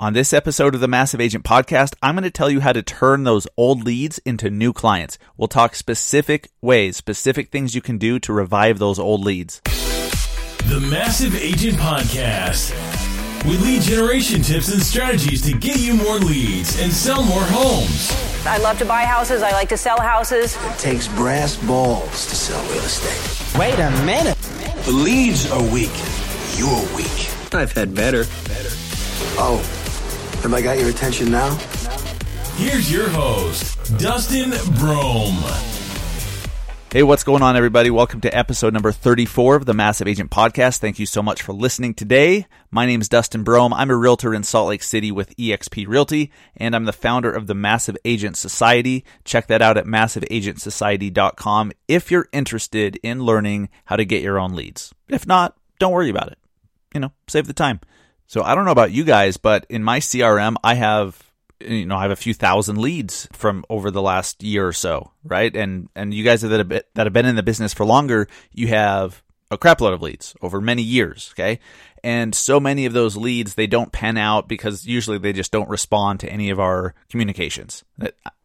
On this episode of the Massive Agent Podcast, I'm going to tell you how to turn those old leads into new clients. We'll talk specific ways, specific things you can do to revive those old leads. The Massive Agent Podcast with lead generation tips and strategies to get you more leads and sell more homes. I love to buy houses. I like to sell houses. It takes brass balls to sell real estate. Wait a minute. The leads are weak. You're weak. I've had better. Oh, have I got your attention now? Here's your host, Dustin Brohm. Hey, what's going on, everybody? Welcome to episode number 34 of the Massive Agent Podcast. Thank you so much for listening today. My name is Dustin Brohm. I'm a realtor in Salt Lake City with eXp Realty, and I'm the founder of the Massive Agent Society. Check that out at massiveagentsociety.com if you're interested in learning how to get your own leads. If not, don't worry about it. You know, save the time. So I don't know about you guys, but in my CRM, I have you know I have a few thousand leads from over the last year or so, right? And and you guys that have been, that have been in the business for longer, you have a crapload of leads over many years, okay? And so many of those leads they don't pan out because usually they just don't respond to any of our communications.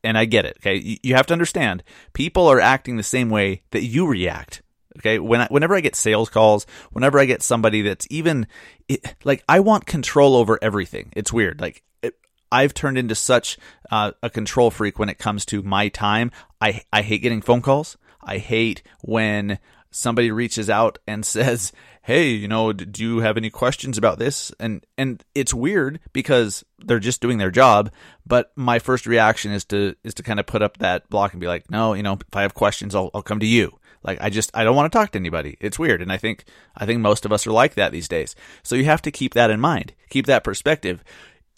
And I get it, okay? You have to understand, people are acting the same way that you react. Okay. When I, whenever I get sales calls, whenever I get somebody that's even it, like, I want control over everything. It's weird. Like, it, I've turned into such uh, a control freak when it comes to my time. I, I hate getting phone calls. I hate when somebody reaches out and says, "Hey, you know, do you have any questions about this?" And and it's weird because they're just doing their job, but my first reaction is to is to kind of put up that block and be like, "No, you know, if I have questions, I'll I'll come to you." Like I just I don't want to talk to anybody. It's weird, and I think I think most of us are like that these days. So you have to keep that in mind. Keep that perspective.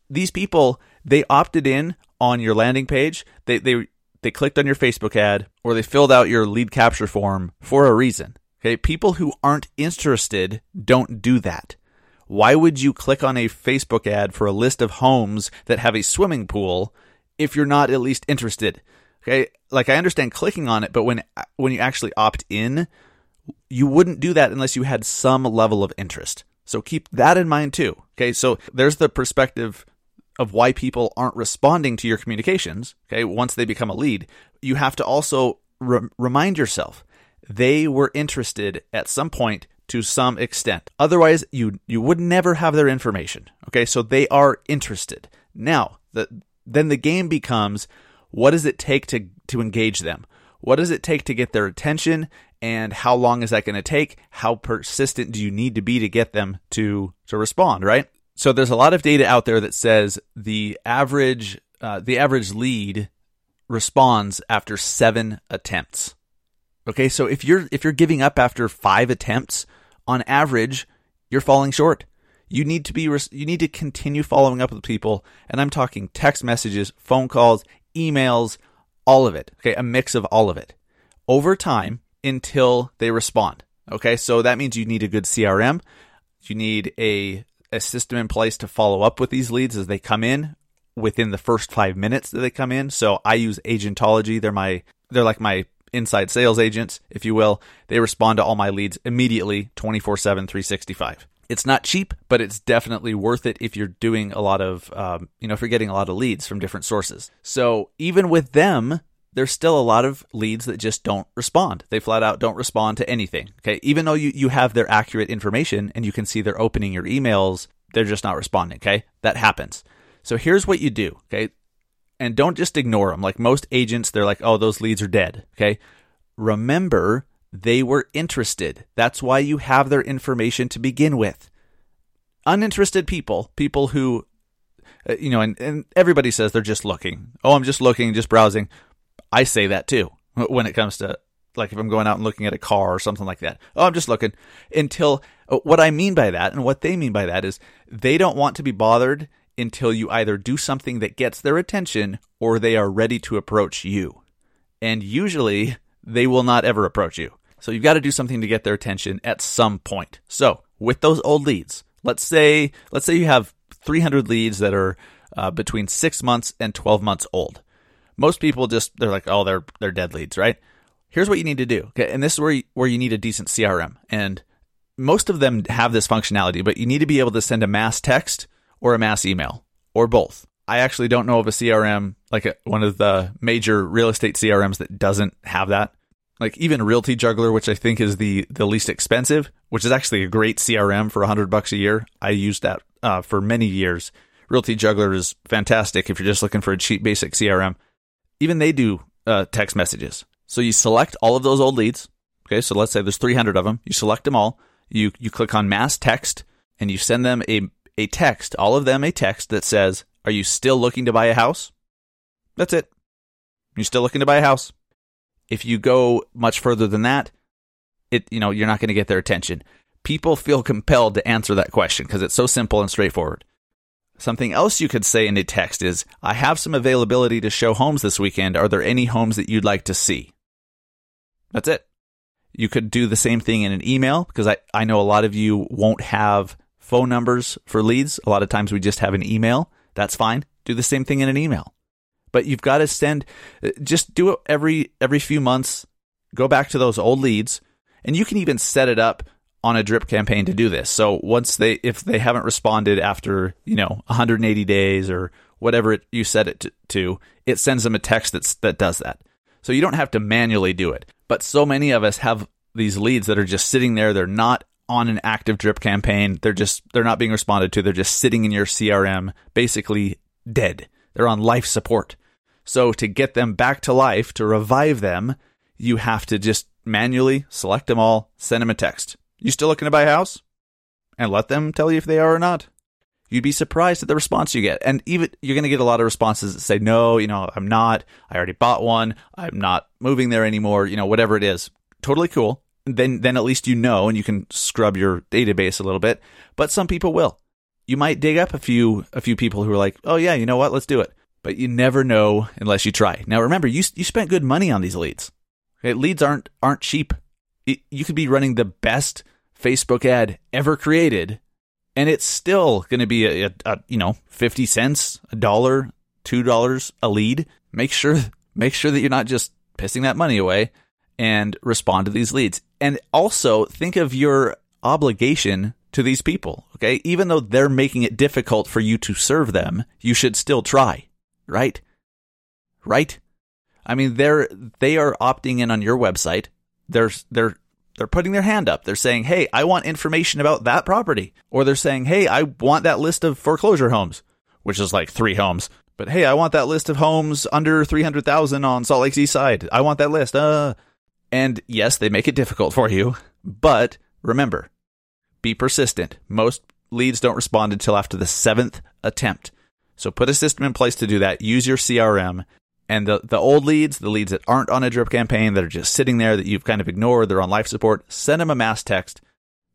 These people they opted in on your landing page. They they they clicked on your Facebook ad or they filled out your lead capture form for a reason. Okay, people who aren't interested don't do that. Why would you click on a Facebook ad for a list of homes that have a swimming pool if you're not at least interested? Okay, like I understand clicking on it, but when when you actually opt in, you wouldn't do that unless you had some level of interest. So keep that in mind too. Okay, so there's the perspective of why people aren't responding to your communications. Okay, once they become a lead, you have to also re- remind yourself they were interested at some point to some extent. Otherwise, you you would never have their information. Okay, so they are interested. Now, the, then the game becomes what does it take to to engage them? What does it take to get their attention and how long is that going to take? How persistent do you need to be to get them to to respond, right? So there's a lot of data out there that says the average uh, the average lead responds after 7 attempts. Okay, so if you're if you're giving up after 5 attempts, on average, you're falling short. You need to be you need to continue following up with people, and I'm talking text messages, phone calls, emails, all of it. Okay, a mix of all of it over time until they respond. Okay, so that means you need a good CRM. You need a, a system in place to follow up with these leads as they come in within the first five minutes that they come in. So I use Agentology. They're my they're like my inside sales agents, if you will. They respond to all my leads immediately, 24 7, 365 it's not cheap, but it's definitely worth it if you're doing a lot of, um, you know, if you're getting a lot of leads from different sources. So even with them, there's still a lot of leads that just don't respond. They flat out don't respond to anything. Okay. Even though you, you have their accurate information and you can see they're opening your emails, they're just not responding. Okay. That happens. So here's what you do. Okay. And don't just ignore them. Like most agents, they're like, oh, those leads are dead. Okay. Remember they were interested. That's why you have their information to begin with. Uninterested people, people who, uh, you know, and, and everybody says they're just looking. Oh, I'm just looking, just browsing. I say that too when it comes to, like, if I'm going out and looking at a car or something like that. Oh, I'm just looking. Until uh, what I mean by that and what they mean by that is they don't want to be bothered until you either do something that gets their attention or they are ready to approach you. And usually they will not ever approach you. So you've got to do something to get their attention at some point. So with those old leads, let's say let's say you have 300 leads that are uh, between six months and 12 months old. Most people just they're like, oh, they're they're dead leads, right? Here's what you need to do, okay? And this is where you, where you need a decent CRM, and most of them have this functionality, but you need to be able to send a mass text or a mass email or both. I actually don't know of a CRM like a, one of the major real estate CRMs that doesn't have that. Like even Realty Juggler, which I think is the the least expensive, which is actually a great CRM for hundred bucks a year. I used that uh, for many years. Realty Juggler is fantastic if you're just looking for a cheap basic CRM. Even they do uh, text messages. So you select all of those old leads. Okay, so let's say there's 300 of them. You select them all. You you click on mass text and you send them a a text, all of them a text that says, "Are you still looking to buy a house?" That's it. You're still looking to buy a house. If you go much further than that, it you know, you're not going to get their attention. People feel compelled to answer that question because it's so simple and straightforward. Something else you could say in a text is, I have some availability to show homes this weekend. Are there any homes that you'd like to see? That's it. You could do the same thing in an email because I, I know a lot of you won't have phone numbers for leads. A lot of times we just have an email. That's fine. Do the same thing in an email. But you've got to send uh, just do it every every few months. Go back to those old leads and you can even set it up on a drip campaign to do this. So once they if they haven't responded after, you know, 180 days or whatever it, you set it to, to, it sends them a text that's that does that. So you don't have to manually do it. But so many of us have these leads that are just sitting there. They're not on an active drip campaign. They're just they're not being responded to. They're just sitting in your CRM, basically dead. They're on life support. So to get them back to life, to revive them, you have to just manually select them all, send them a text. You still looking to buy a house? And let them tell you if they are or not. You'd be surprised at the response you get. And even you're going to get a lot of responses that say, no, you know, I'm not. I already bought one. I'm not moving there anymore. You know, whatever it is. Totally cool. Then, then at least you know and you can scrub your database a little bit. But some people will. You might dig up a few, a few people who are like, oh yeah, you know what? Let's do it. But you never know unless you try. Now remember, you, you spent good money on these leads. Okay? Leads aren't, aren't cheap. It, you could be running the best Facebook ad ever created and it's still going to be a, a, a, you know 50 cents a dollar two dollars a lead. Make sure make sure that you're not just pissing that money away and respond to these leads. And also think of your obligation to these people okay? Even though they're making it difficult for you to serve them you should still try right? Right? I mean they're they are opting in on your website they're they're they're putting their hand up. They're saying, "Hey, I want information about that property." Or they're saying, "Hey, I want that list of foreclosure homes," which is like 3 homes. But hey, I want that list of homes under 300,000 on Salt Lake East side. I want that list. Uh and yes, they make it difficult for you, but remember, be persistent. Most leads don't respond until after the 7th attempt. So put a system in place to do that. Use your CRM and the, the old leads, the leads that aren't on a drip campaign, that are just sitting there that you've kind of ignored, they're on life support, send them a mass text.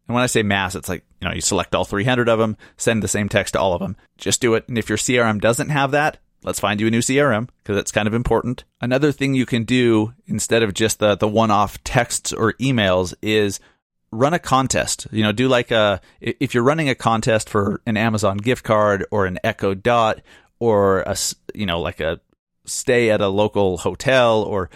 And when I say mass, it's like, you know, you select all 300 of them, send the same text to all of them. Just do it. And if your CRM doesn't have that, let's find you a new CRM because it's kind of important. Another thing you can do instead of just the, the one off texts or emails is run a contest. You know, do like a, if you're running a contest for an Amazon gift card or an Echo Dot or a, you know, like a stay at a local hotel or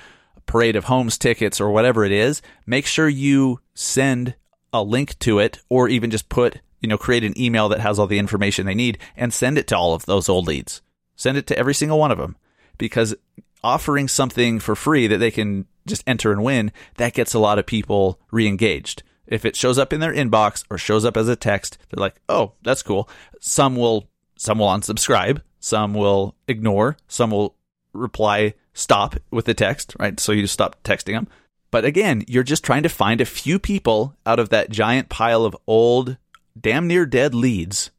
parade of homes tickets or whatever it is, make sure you send a link to it or even just put, you know, create an email that has all the information they need and send it to all of those old leads. Send it to every single one of them because offering something for free that they can just enter and win, that gets a lot of people re-engaged. If it shows up in their inbox or shows up as a text, they're like, "Oh, that's cool." Some will some will unsubscribe, some will ignore, some will reply stop with the text, right? So you just stop texting them. But again, you're just trying to find a few people out of that giant pile of old, damn near dead leads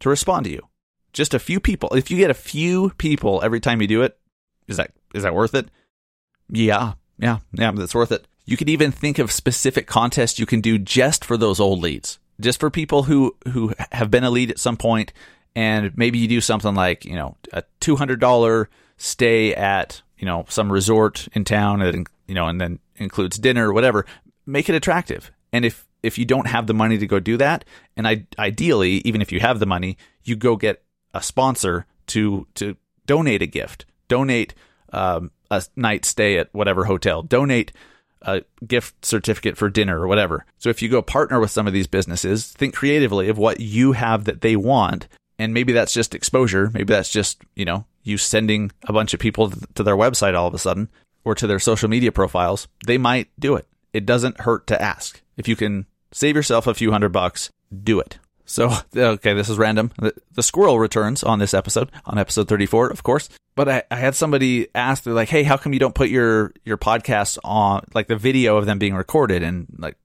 to respond to you. Just a few people. If you get a few people every time you do it, is that is that worth it? Yeah, yeah, yeah, that's worth it. You could even think of specific contests you can do just for those old leads, just for people who who have been a lead at some point, and maybe you do something like you know a two hundred dollar stay at you know some resort in town and you know and then includes dinner or whatever make it attractive. And if if you don't have the money to go do that and I, ideally even if you have the money you go get a sponsor to to donate a gift. Donate um, a night stay at whatever hotel. Donate a gift certificate for dinner or whatever. So if you go partner with some of these businesses think creatively of what you have that they want And maybe that's just exposure. Maybe that's just, you know, you sending a bunch of people to their website all of a sudden or to their social media profiles. They might do it. It doesn't hurt to ask. If you can save yourself a few hundred bucks, do it. So, okay, this is random. The, the, squirrel returns on this episode, on episode 34, of course. But I, I, had somebody ask, they're like, hey, how come you don't put your, your podcasts on, like the video of them being recorded? And like,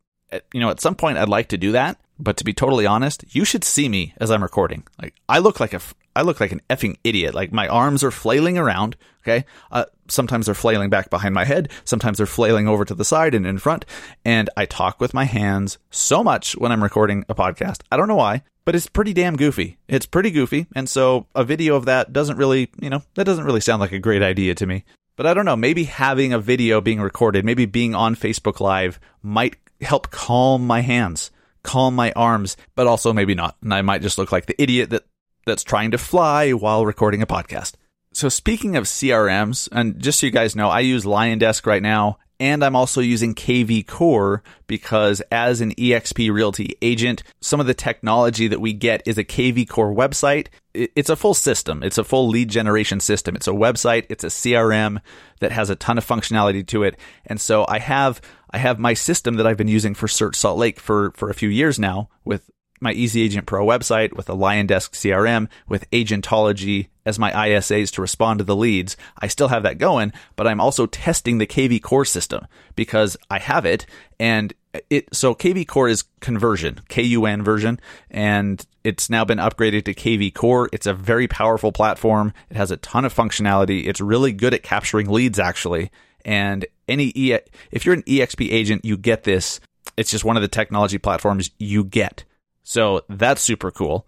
you know, at some point I'd like to do that. But to be totally honest, you should see me as I'm recording. Like, I look like a, I look like an effing idiot. Like my arms are flailing around. Okay. Uh, sometimes they're flailing back behind my head. Sometimes they're flailing over to the side and in front. And I talk with my hands so much when I'm recording a podcast. I don't know why, but it's pretty damn goofy. It's pretty goofy. And so a video of that doesn't really, you know, that doesn't really sound like a great idea to me. But I don't know, maybe having a video being recorded, maybe being on Facebook Live might help calm my hands, calm my arms, but also maybe not. And I might just look like the idiot that that's trying to fly while recording a podcast. So speaking of CRMs, and just so you guys know, I use LionDesk right now, and I'm also using KV Core because as an eXp Realty agent, some of the technology that we get is a KV Core website. It's a full system. It's a full lead generation system. It's a website. It's a CRM that has a ton of functionality to it. And so I have I have my system that I've been using for Search Salt Lake for for a few years now with my Easy Agent Pro website, with a LionDesk CRM, with Agentology as my ISAs to respond to the leads. I still have that going, but I'm also testing the KV Core system because I have it and it so KV Core is Kunversion, KUN version, and it's now been upgraded to KV Core. It's a very powerful platform. It has a ton of functionality. It's really good at capturing leads actually. And any e- if you're an EXP agent, you get this. It's just one of the technology platforms you get. So that's super cool.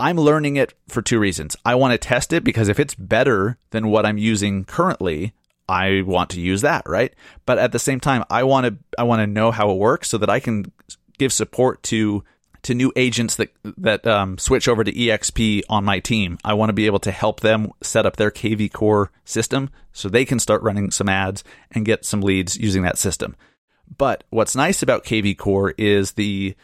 I'm learning it for two reasons. I want to test it because if it's better than what I'm using currently, I want to use that, right? But at the same time, I want to I want to know how it works so that I can give support to to new agents that that um, switch over to EXP on my team. I want to be able to help them set up their KV Core system so they can start running some ads and get some leads using that system. But what's nice about KV Core is the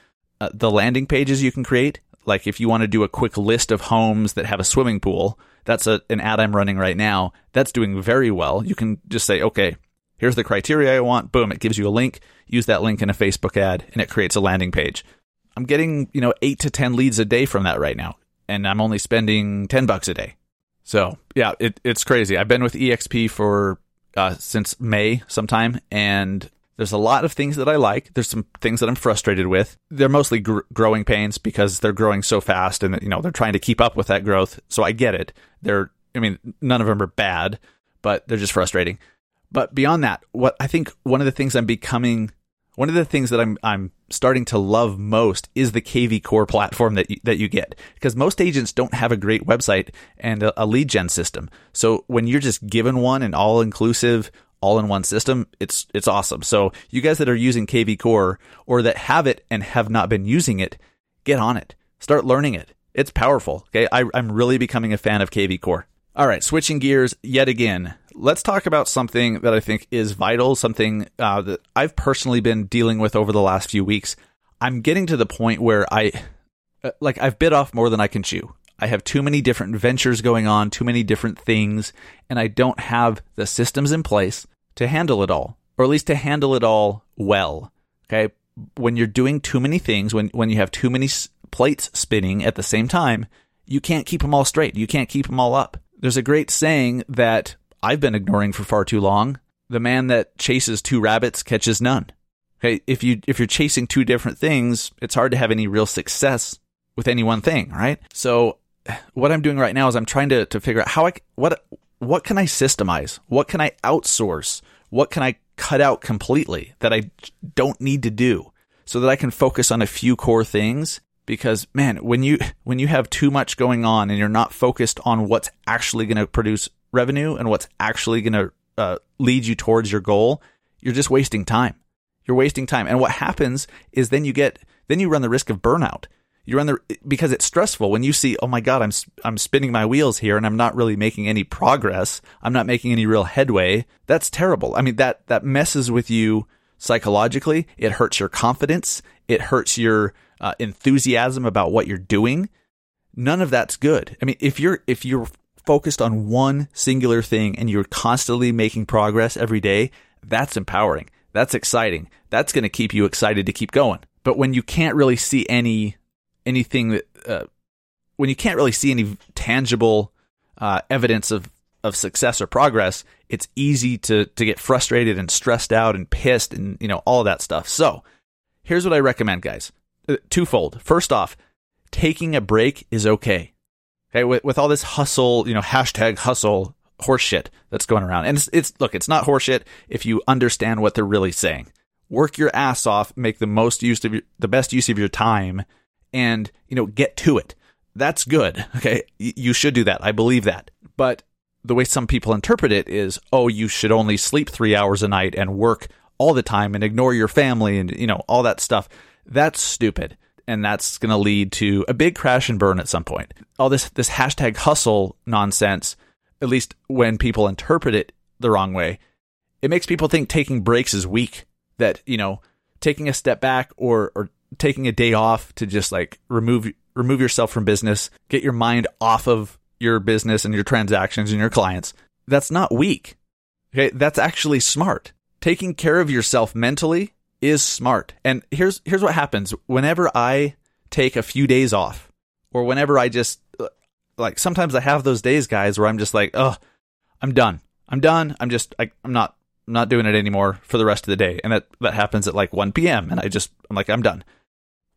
uh, the landing pages you can create. Like if you want to do a quick list of homes that have a swimming pool, that's a, an ad I'm running right now. That's doing very well. You can just say, okay, here's the criteria I want. Boom, it gives you a link. Use that link in a Facebook ad and it creates a landing page. I'm getting, you know, eight to 10 leads a day from that right now. And I'm only spending 10 bucks a day. So yeah, it, it's crazy. I've been with EXP for, uh, since May sometime and there's a lot of things that I like. There's some things that I'm frustrated with. They're mostly gr- growing pains because they're growing so fast and you know, they're trying to keep up with that growth. So I get it. They're I mean, none of them are bad, but they're just frustrating. But beyond that, what I think one of the things I'm becoming one of the things that I'm I'm starting to love most is the KV Core platform that you, that you get because most agents don't have a great website and a, a lead gen system. So when you're just given one, an all inclusive all in one system, it's it's awesome. So you guys that are using KV Core or that have it and have not been using it, get on it. Start learning it. It's powerful. Okay, I, I'm really becoming a fan of KV Core. All right, switching gears yet again. Let's talk about something that I think is vital, something uh, that I've personally been dealing with over the last few weeks. I'm getting to the point where I, uh, like, I've bit off more than I can chew. I have too many different ventures going on, too many different things, and I don't have the systems in place to handle it all, or at least to handle it all well. Okay. When you're doing too many things, when, when you have too many plates spinning at the same time, you can't keep them all straight. You can't keep them all up. There's a great saying that I've been ignoring for far too long. The man that chases two rabbits catches none. Okay. If you, if you're chasing two different things, it's hard to have any real success with any one thing, right? So what I'm doing right now is I'm trying to, to figure out how I, what, what can I systemize? What can I outsource? What can I cut out completely that I don't need to do so that I can focus on a few core things? Because man, when you, when you have too much going on and you're not focused on what's actually going to produce revenue and what's actually going to uh, lead you towards your goal, you're just wasting time. You're wasting time. And what happens is then you get, then you run the risk of burnout. You run the because it's stressful when you see oh my god i'm i'm spinning my wheels here and i'm not really making any progress. I'm not making any real headway. That's terrible. I mean that that messes with you psychologically. It hurts your confidence. It hurts your uh, enthusiasm about what you're doing. None of that's good. I mean, if you're if you're focused on one singular thing and you're constantly making progress every day, that's empowering. That's exciting. That's going to keep you excited to keep going. But when you can't really see any anything that uh, when you can't really see any tangible uh, evidence of of success or progress, it's easy to to get frustrated and stressed out and pissed and you know all that stuff. So, here's what I recommend, guys. Uh, twofold. First off, taking a break is okay. Okay, with, with all this hustle, you know, hashtag hustle horseshit that's going around. And it's, it's look, it's not horseshit if you understand what they're really saying. Work your ass off, make the most use of your, the best use of your time, and you know, get to it. That's good. Okay, you should do that. I believe that. But the way some people interpret it is, oh, you should only sleep three hours a night and work all the time and ignore your family and you know all that stuff. That's stupid and that's going to lead to a big crash and burn at some point. All this this hashtag hustle nonsense, at least when people interpret it the wrong way, it makes people think taking breaks is weak. That you know, taking a step back or or taking a day off to just like remove remove yourself from business, get your mind off of your business and your transactions and your clients. That's not weak. Okay, that's actually smart. Taking care of yourself mentally is smart. And here's here's what happens whenever I take a few days off or whenever I just uh, like sometimes I have those days guys where I'm just like, "Oh, I'm done. I'm done. I'm just I, I'm not I'm not doing it anymore for the rest of the day." And that that happens at like 1 p.m. and I just I'm like, "I'm done."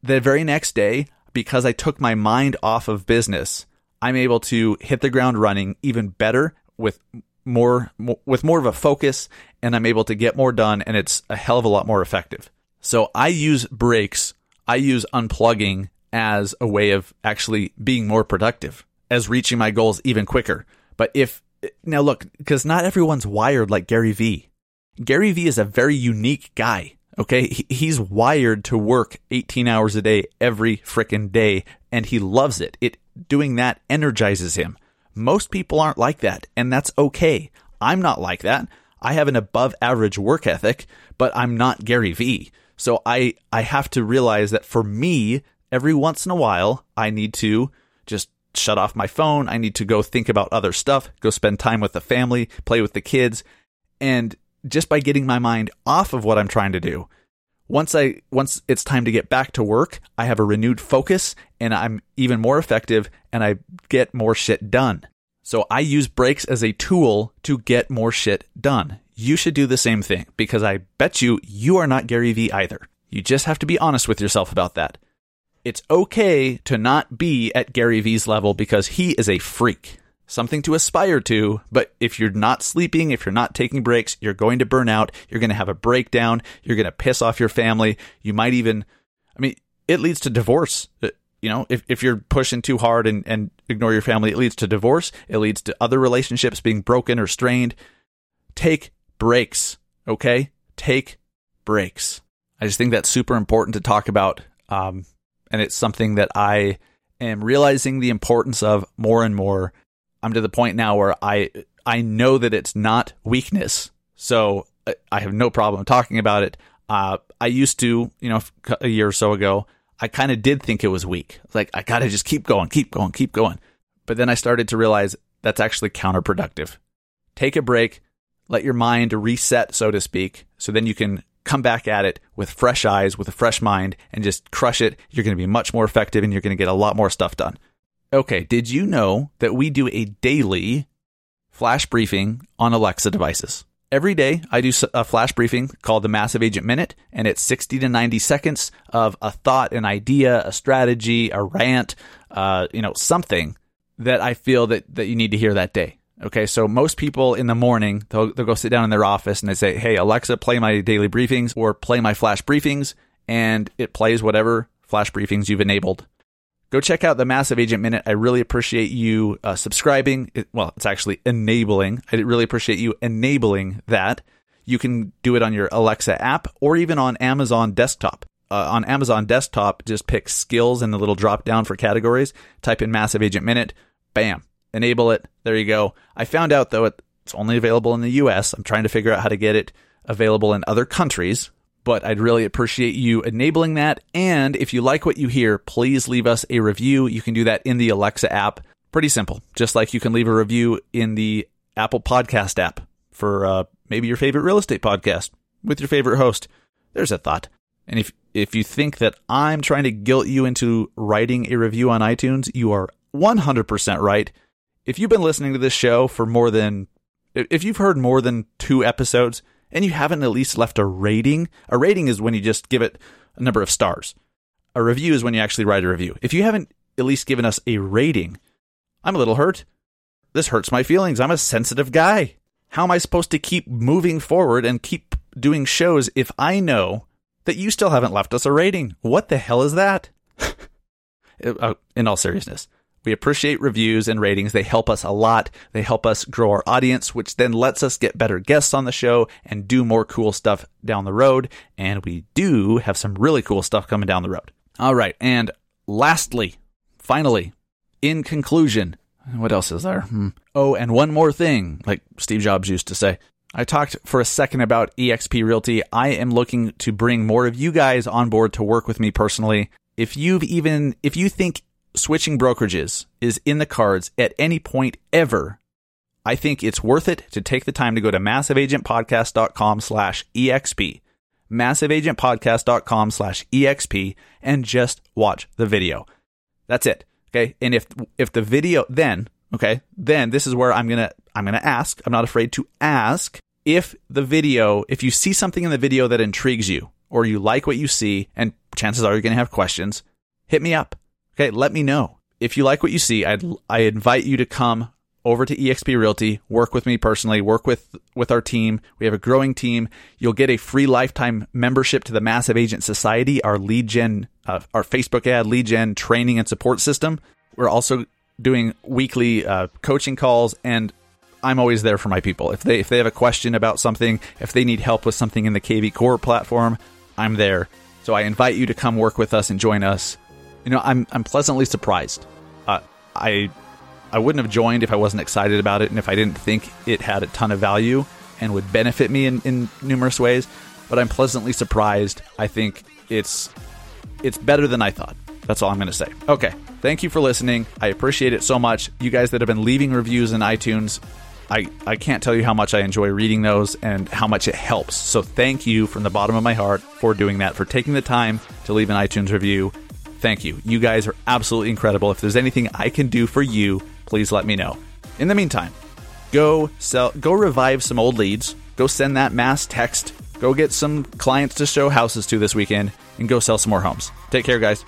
The very next day, because I took my mind off of business, I'm able to hit the ground running even better with more, with more of a focus and I'm able to get more done and it's a hell of a lot more effective. So I use breaks, I use unplugging as a way of actually being more productive, as reaching my goals even quicker. But if now look, because not everyone's wired like Gary Vee. Gary Vee is a very unique guy. Okay. He's wired to work 18 hours a day every freaking day and he loves it. It doing that energizes him. Most people aren't like that and that's okay. I'm not like that. I have an above average work ethic, but I'm not Gary Vee. So I, I have to realize that for me, every once in a while, I need to just shut off my phone. I need to go think about other stuff, go spend time with the family, play with the kids. And just by getting my mind off of what I'm trying to do, once I, once it's time to get back to work, I have a renewed focus and I'm even more effective and I get more shit done. So I use breaks as a tool to get more shit done. You should do the same thing because I bet you you are not Gary Vee either. You just have to be honest with yourself about that. It's okay to not be at Gary Vee's level because he is a freak. Something to aspire to, but if you're not sleeping, if you're not taking breaks, you're going to burn out, you're going to have a breakdown, you're going to piss off your family. You might even, I mean, it leads to divorce you know, if, if you're pushing too hard and, and ignore your family, it leads to divorce. It leads to other relationships being broken or strained. Take breaks, okay? Take breaks. I just think that's super important to talk about. Um, and it's something that I am realizing the importance of more and more. I'm to the point now where I, I know that it's not weakness. So I have no problem talking about it. Uh, I used to, you know, a year or so ago, I kind of did think it was weak. Like, I got to just keep going, keep going, keep going. But then I started to realize that's actually counterproductive. Take a break, let your mind reset, so to speak, so then you can come back at it with fresh eyes, with a fresh mind, and just crush it. You're going to be much more effective and you're going to get a lot more stuff done. Okay, did you know that we do a daily flash briefing on Alexa devices? Every day, I do a flash briefing called the Massive Agent Minute, and it's 60 to 90 seconds of a thought, an idea, a strategy, a rant, uh, you know, something that I feel that, that you need to hear that day. Okay, so most people in the morning, they'll, they'll go sit down in their office and they say, Hey, Alexa, play my daily briefings or play my flash briefings, and it plays whatever flash briefings you've enabled go check out the Massive Agent Minute. I really appreciate you uh, subscribing. It, well, it's actually enabling. I really appreciate you enabling that. You can do it on your Alexa app or even on Amazon desktop. Uh, on Amazon desktop, just pick skills in the little drop down for categories, type in Massive Agent Minute, bam, enable it. There you go. I found out though it's only available in the US. I'm trying to figure out how to get it available in other countries, but I'd really appreciate you enabling that. And if you like what you hear, please leave us a review. You can do that in the Alexa app. Pretty simple. Just like you can leave a review in the Apple Podcast app for uh, maybe your favorite real estate podcast with your favorite host. There's a thought. And if if you think that I'm trying to guilt you into writing a review on iTunes, you are 100% right. If you've been listening to this show for more than if you've heard more than 2 episodes and you haven't at least left a rating, a rating is when you just give it a number of stars. A review is when you actually write a review. If you haven't at least given us a rating, I'm a little hurt. This hurts my feelings. I'm a sensitive guy. How am I supposed to keep moving forward and keep doing shows if I know that you still haven't left us a rating? What the hell is that? Uh, in all seriousness, we appreciate reviews and ratings. They help us a lot. They help us grow our audience, which then lets us get better guests on the show and do more cool stuff down the road. And we do have some really cool stuff coming down the road. All right. And lastly, finally, in conclusion, what else is there? Hmm. Oh, and one more thing, like Steve Jobs used to say. I talked for a second about eXp Realty. I am looking to bring more of you guys on board to work with me personally. If you've even, if you think switching brokerages is in the cards at any point ever, I think it's worth it to take the time to go to massiveagentpodcast.com slash EXP, massiveagentpodcast.com slash EXP, and just watch the video. That's it. Okay. And if, if the video, then, okay, then this is where I'm going to, I'm going to ask, I'm not afraid to ask if the video, if you see something in the video that intrigues you or you like what you see, and chances are you're going to have questions, hit me up. Okay. Let me know. If you like what you see, I'd, I invite you to come over to eXp Realty, work with me personally, work with with our team. We have a growing team. You'll get a free lifetime membership to the Massive Agent Society, our lead gen, uh, our Facebook ad lead gen training and support system. We're also doing weekly uh, coaching calls, and I'm always there for my people. If they if they have a question about something, if they need help with something in the KV Core platform, I'm there. So I invite you to come work with us and join us. You know, I'm I'm pleasantly surprised. Uh, I I wouldn't have joined if I wasn't excited about it and if I didn't think it had a ton of value and would benefit me in, in numerous ways. But I'm pleasantly surprised. I think it's it's better than I thought. That's all I'm going to say. Okay. Thank you for listening. I appreciate it so much. You guys that have been leaving reviews in iTunes, I, I can't tell you how much I enjoy reading those and how much it helps. So thank you from the bottom of my heart for doing that, for taking the time to leave an iTunes review. Thank you. You guys are absolutely incredible. If there's anything I can do for you, please let me know. In the meantime, go sell go revive some old leads. Go send that mass text. Go get some clients to show houses to this weekend and go sell some more homes. Take care, guys.